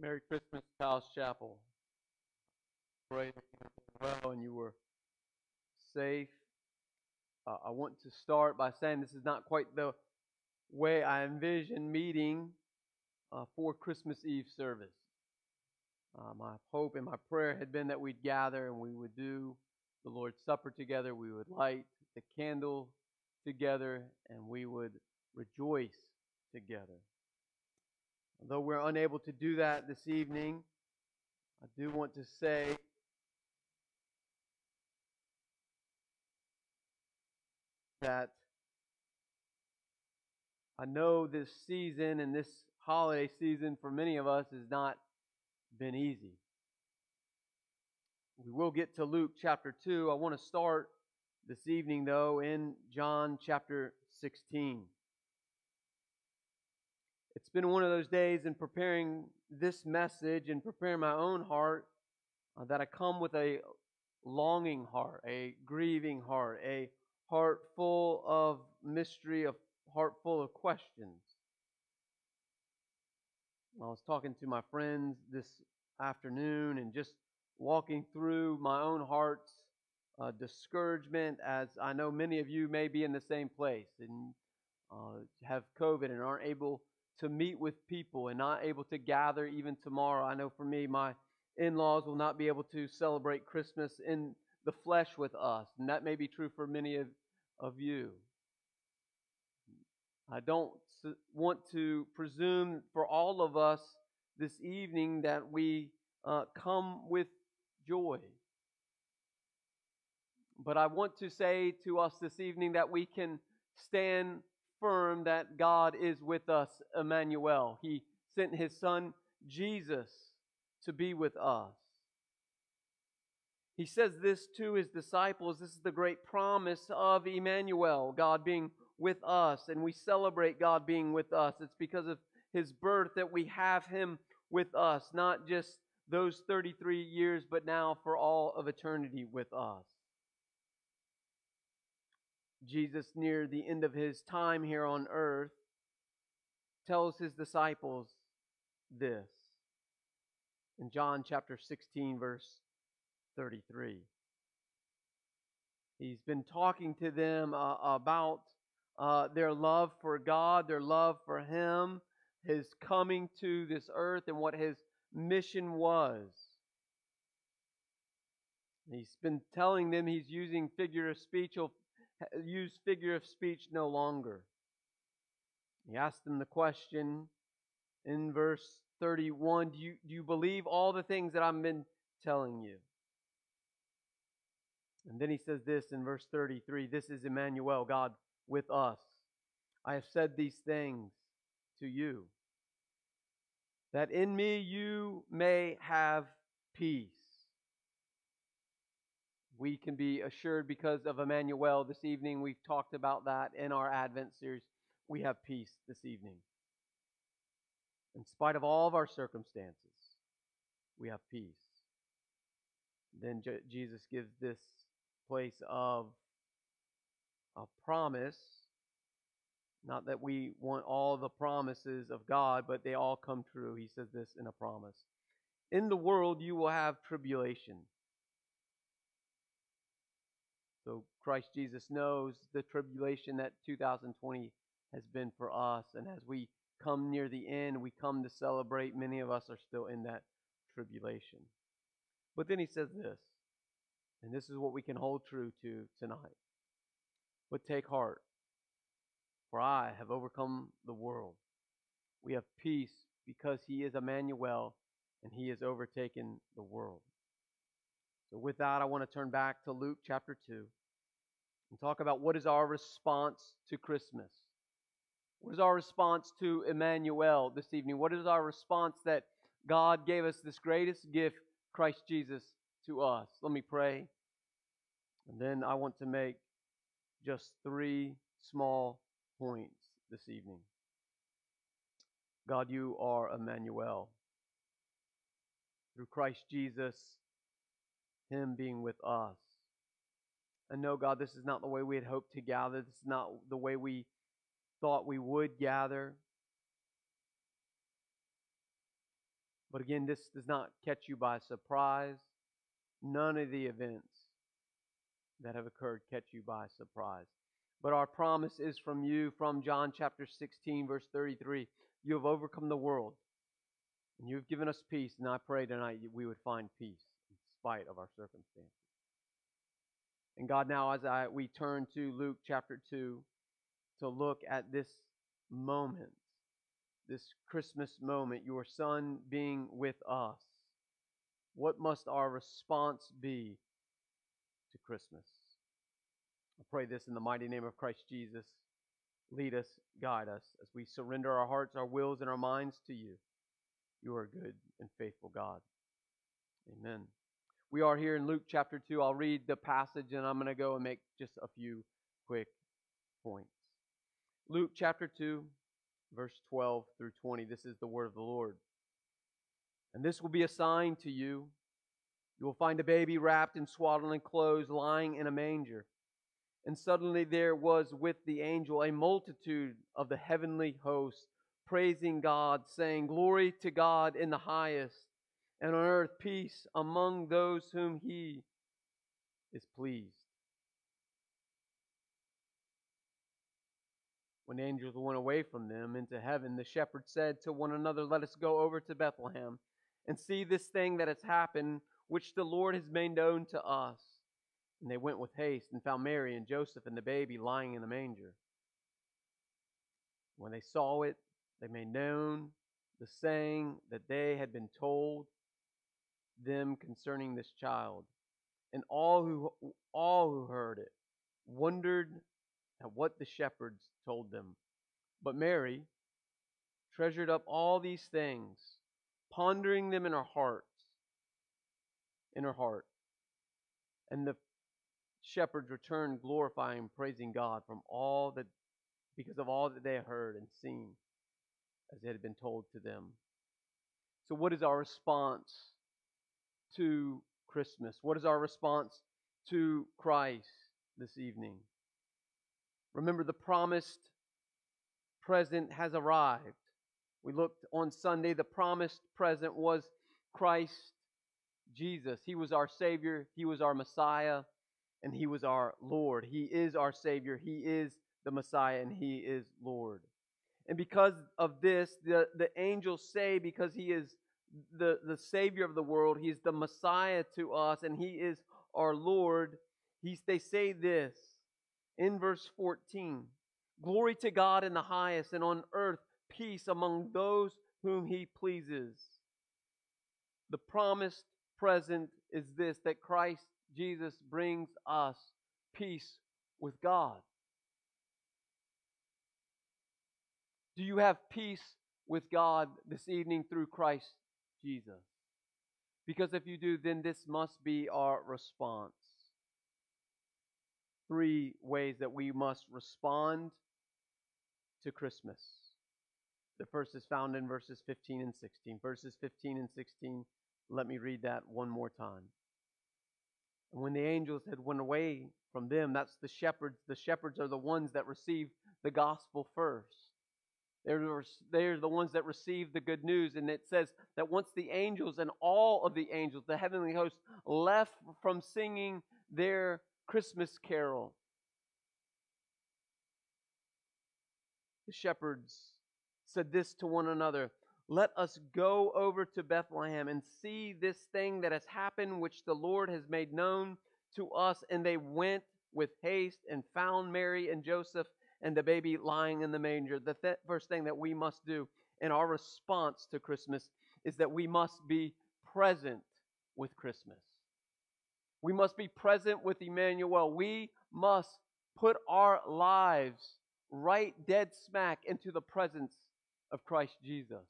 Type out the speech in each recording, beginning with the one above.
Merry Christmas, Palace Chapel. Pray well and you were safe. Uh, I want to start by saying this is not quite the way I envision meeting uh, for Christmas Eve service. Uh, my hope and my prayer had been that we'd gather and we would do the Lord's Supper together. We would light the candle together and we would rejoice together. Although we're unable to do that this evening, I do want to say that I know this season and this holiday season for many of us has not been easy. We will get to Luke chapter 2. I want to start this evening, though, in John chapter 16. It's been one of those days in preparing this message and preparing my own heart uh, that I come with a longing heart, a grieving heart, a heart full of mystery, a heart full of questions. I was talking to my friends this afternoon and just walking through my own heart's uh, discouragement, as I know many of you may be in the same place and uh, have COVID and aren't able to meet with people and not able to gather even tomorrow. I know for me, my in laws will not be able to celebrate Christmas in the flesh with us, and that may be true for many of, of you. I don't want to presume for all of us this evening that we uh, come with joy. But I want to say to us this evening that we can stand that God is with us, Emmanuel. He sent his son Jesus to be with us. He says this to his disciples. This is the great promise of Emmanuel, God being with us, and we celebrate God being with us. It's because of his birth that we have him with us, not just those 33 years, but now for all of eternity with us. Jesus, near the end of his time here on earth, tells his disciples this in John chapter 16, verse 33. He's been talking to them uh, about uh, their love for God, their love for Him, His coming to this earth, and what His mission was. He's been telling them he's using figure of speech. Use figure of speech no longer. He asked them the question in verse 31 do you, do you believe all the things that I've been telling you? And then he says this in verse 33 This is Emmanuel, God with us. I have said these things to you, that in me you may have peace. We can be assured because of Emmanuel this evening. We've talked about that in our Advent series. We have peace this evening. In spite of all of our circumstances, we have peace. Then Je- Jesus gives this place of a promise. Not that we want all the promises of God, but they all come true. He says this in a promise. In the world you will have tribulation. So Christ Jesus knows the tribulation that 2020 has been for us. And as we come near the end, we come to celebrate. Many of us are still in that tribulation. But then he says this, and this is what we can hold true to tonight. But take heart, for I have overcome the world. We have peace because he is Emmanuel and he has overtaken the world. So, with that, I want to turn back to Luke chapter 2 and talk about what is our response to Christmas. What is our response to Emmanuel this evening? What is our response that God gave us this greatest gift, Christ Jesus, to us? Let me pray. And then I want to make just three small points this evening. God, you are Emmanuel. Through Christ Jesus, Him being with us. And no, God, this is not the way we had hoped to gather. This is not the way we thought we would gather. But again, this does not catch you by surprise. None of the events that have occurred catch you by surprise. But our promise is from you, from John chapter 16, verse 33. You have overcome the world, and you have given us peace. And I pray tonight we would find peace spite of our circumstances. And God, now as I we turn to Luke chapter 2 to look at this moment, this Christmas moment, your Son being with us, what must our response be to Christmas? I pray this in the mighty name of Christ Jesus. Lead us, guide us as we surrender our hearts, our wills, and our minds to you. You are a good and faithful God. Amen. We are here in Luke chapter 2. I'll read the passage and I'm going to go and make just a few quick points. Luke chapter 2, verse 12 through 20. This is the word of the Lord. And this will be a sign to you. You will find a baby wrapped in swaddling clothes lying in a manger. And suddenly there was with the angel a multitude of the heavenly host, praising God, saying, Glory to God in the highest, and on earth peace among those whom he is pleased. When the angels went away from them into heaven, the shepherds said to one another, Let us go over to Bethlehem and see this thing that has happened, which the Lord has made known to us. And they went with haste and found Mary and Joseph and the baby lying in the manger. When they saw it, they made known the saying that they had been told them concerning this child. And all who all who heard it wondered at what the shepherds told them. But Mary treasured up all these things, pondering them in her heart, in her heart. And the shepherds returned glorifying praising God from all that because of all that they had heard and seen as it had been told to them. So what is our response to Christmas? What is our response to Christ this evening? Remember the promised present has arrived. We looked on Sunday, the promised present was Christ Jesus. He was our Savior, He was our Messiah, and He was our Lord. He is our Savior, He is the Messiah, and He is Lord. And because of this, the, the angels say, because He is the, the Savior of the world, He is the Messiah to us, and He is our Lord, He's, they say this in verse 14 Glory to God in the highest, and on earth peace among those whom He pleases. The promised present is this that Christ Jesus brings us peace with God. Do you have peace with God this evening through Christ Jesus? Because if you do, then this must be our response. Three ways that we must respond to Christmas. The first is found in verses 15 and 16. Verses 15 and 16, let me read that one more time. And when the angels had went away from them, that's the shepherds. The shepherds are the ones that receive the gospel first. They're, they're the ones that receive the good news. And it says that once the angels and all of the angels, the heavenly host, left from singing their Christmas carol, the shepherds said this to one another Let us go over to Bethlehem and see this thing that has happened, which the Lord has made known to us. And they went with haste and found Mary and Joseph and the baby lying in the manger. The th- first thing that we must do in our response to Christmas is that we must be present with Christmas. We must be present with Emmanuel. We must put our lives right dead smack into the presence of Christ Jesus.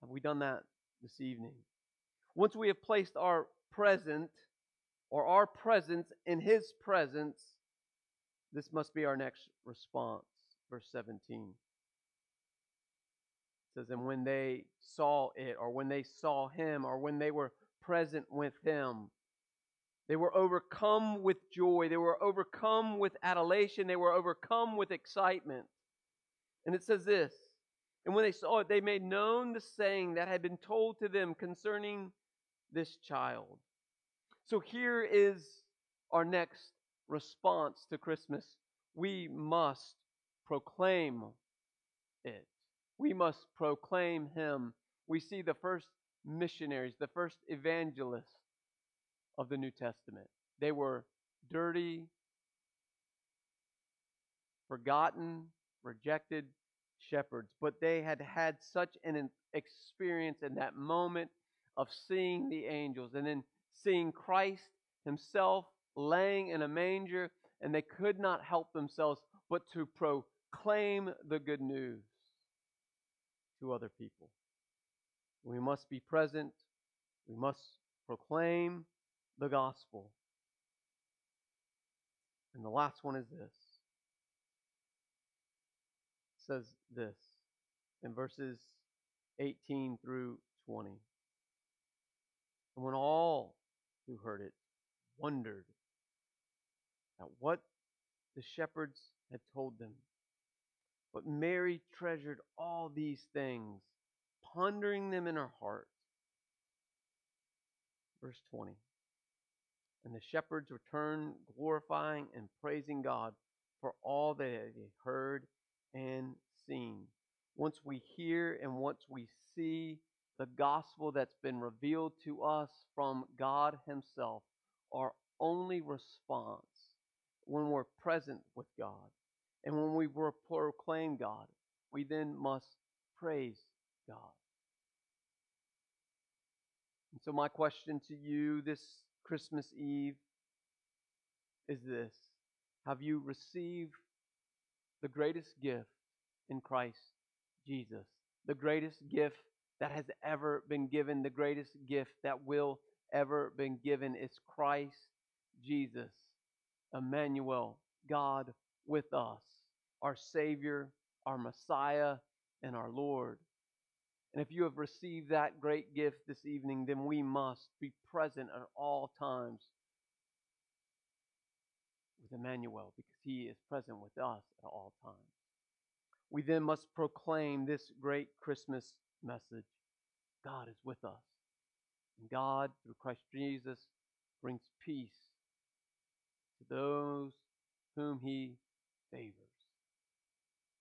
Have we done that this evening? Once we have placed our present or our presence in His presence, this must be our next response. Verse 17 it says, And when they saw it, or when they saw Him, or when they were present with Him, they were overcome with joy. They were overcome with adulation. They were overcome with excitement. And it says this And when they saw it, they made known the saying that had been told to them concerning this child. So here is our next response to Christmas. We must proclaim it. We must proclaim him. We see the first missionaries, the first evangelists of the New Testament. They were dirty, forgotten, rejected shepherds, but they had had such an experience in that moment of seeing the angels and then seeing Christ himself laying in a manger, and they could not help themselves but to proclaim the good news to other people. We must be present, we must proclaim the gospel. And the last one is this. It says this in verses 18 through 20. And when all who heard it wondered at what the shepherds had told them, but Mary treasured all these things, pondering them in her heart. Verse 20. And the shepherds returned, glorifying and praising God for all that they had heard and seen. Once we hear and once we see the gospel that's been revealed to us from God Himself, our only response when we're present with God and when we proclaim God, we then must praise God. And so, my question to you this Christmas Eve is this Have you received the greatest gift in Christ Jesus? The greatest gift that has ever been given, the greatest gift that will ever been given is Christ Jesus, Emmanuel, God with us, our Savior, our Messiah, and our Lord. And if you have received that great gift this evening, then we must be present at all times with Emmanuel because he is present with us at all times. We then must proclaim this great Christmas message God is with us. And God, through Christ Jesus, brings peace to those whom he favors.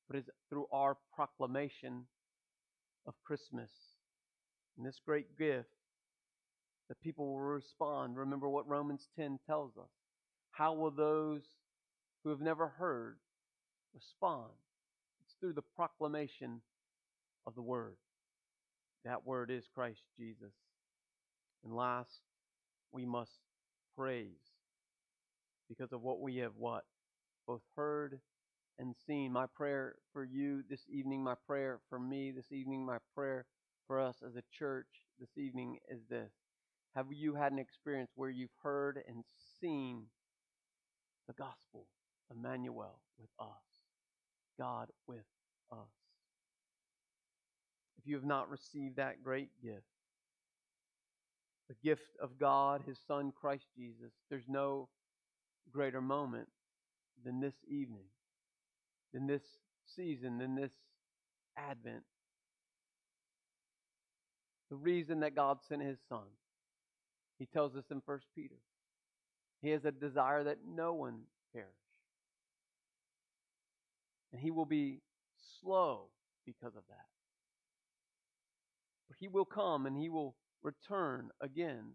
But it's through our proclamation of Christmas and this great gift that people will respond. Remember what Romans 10 tells us. How will those who have never heard respond? It's through the proclamation of the word. That word is Christ Jesus. And last, we must praise because of what we have what? Both heard and seen. My prayer for you this evening, my prayer for me this evening, my prayer for us as a church this evening is this. Have you had an experience where you've heard and seen the gospel, Emmanuel with us, God with us? If you have not received that great gift, the gift of God, His Son, Christ Jesus, there's no greater moment than this evening, than this season, than this Advent. The reason that God sent His Son, He tells us in 1 Peter, He has a desire that no one perish. And He will be slow because of that. But He will come and He will return again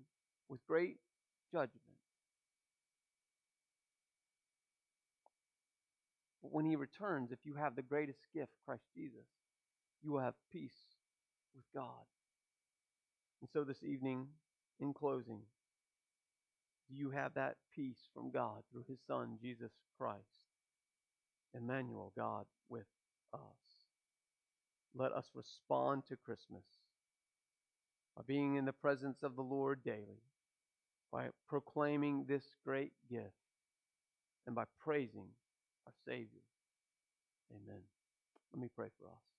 with great judgment. But when he returns, if you have the greatest gift, Christ Jesus, you will have peace with God. And so this evening, in closing, do you have that peace from God through his Son, Jesus Christ? Emmanuel, God with us. Let us respond to Christmas by being in the presence of the Lord daily, by proclaiming this great gift, and by praising our Savior. Amen. Let me pray for us.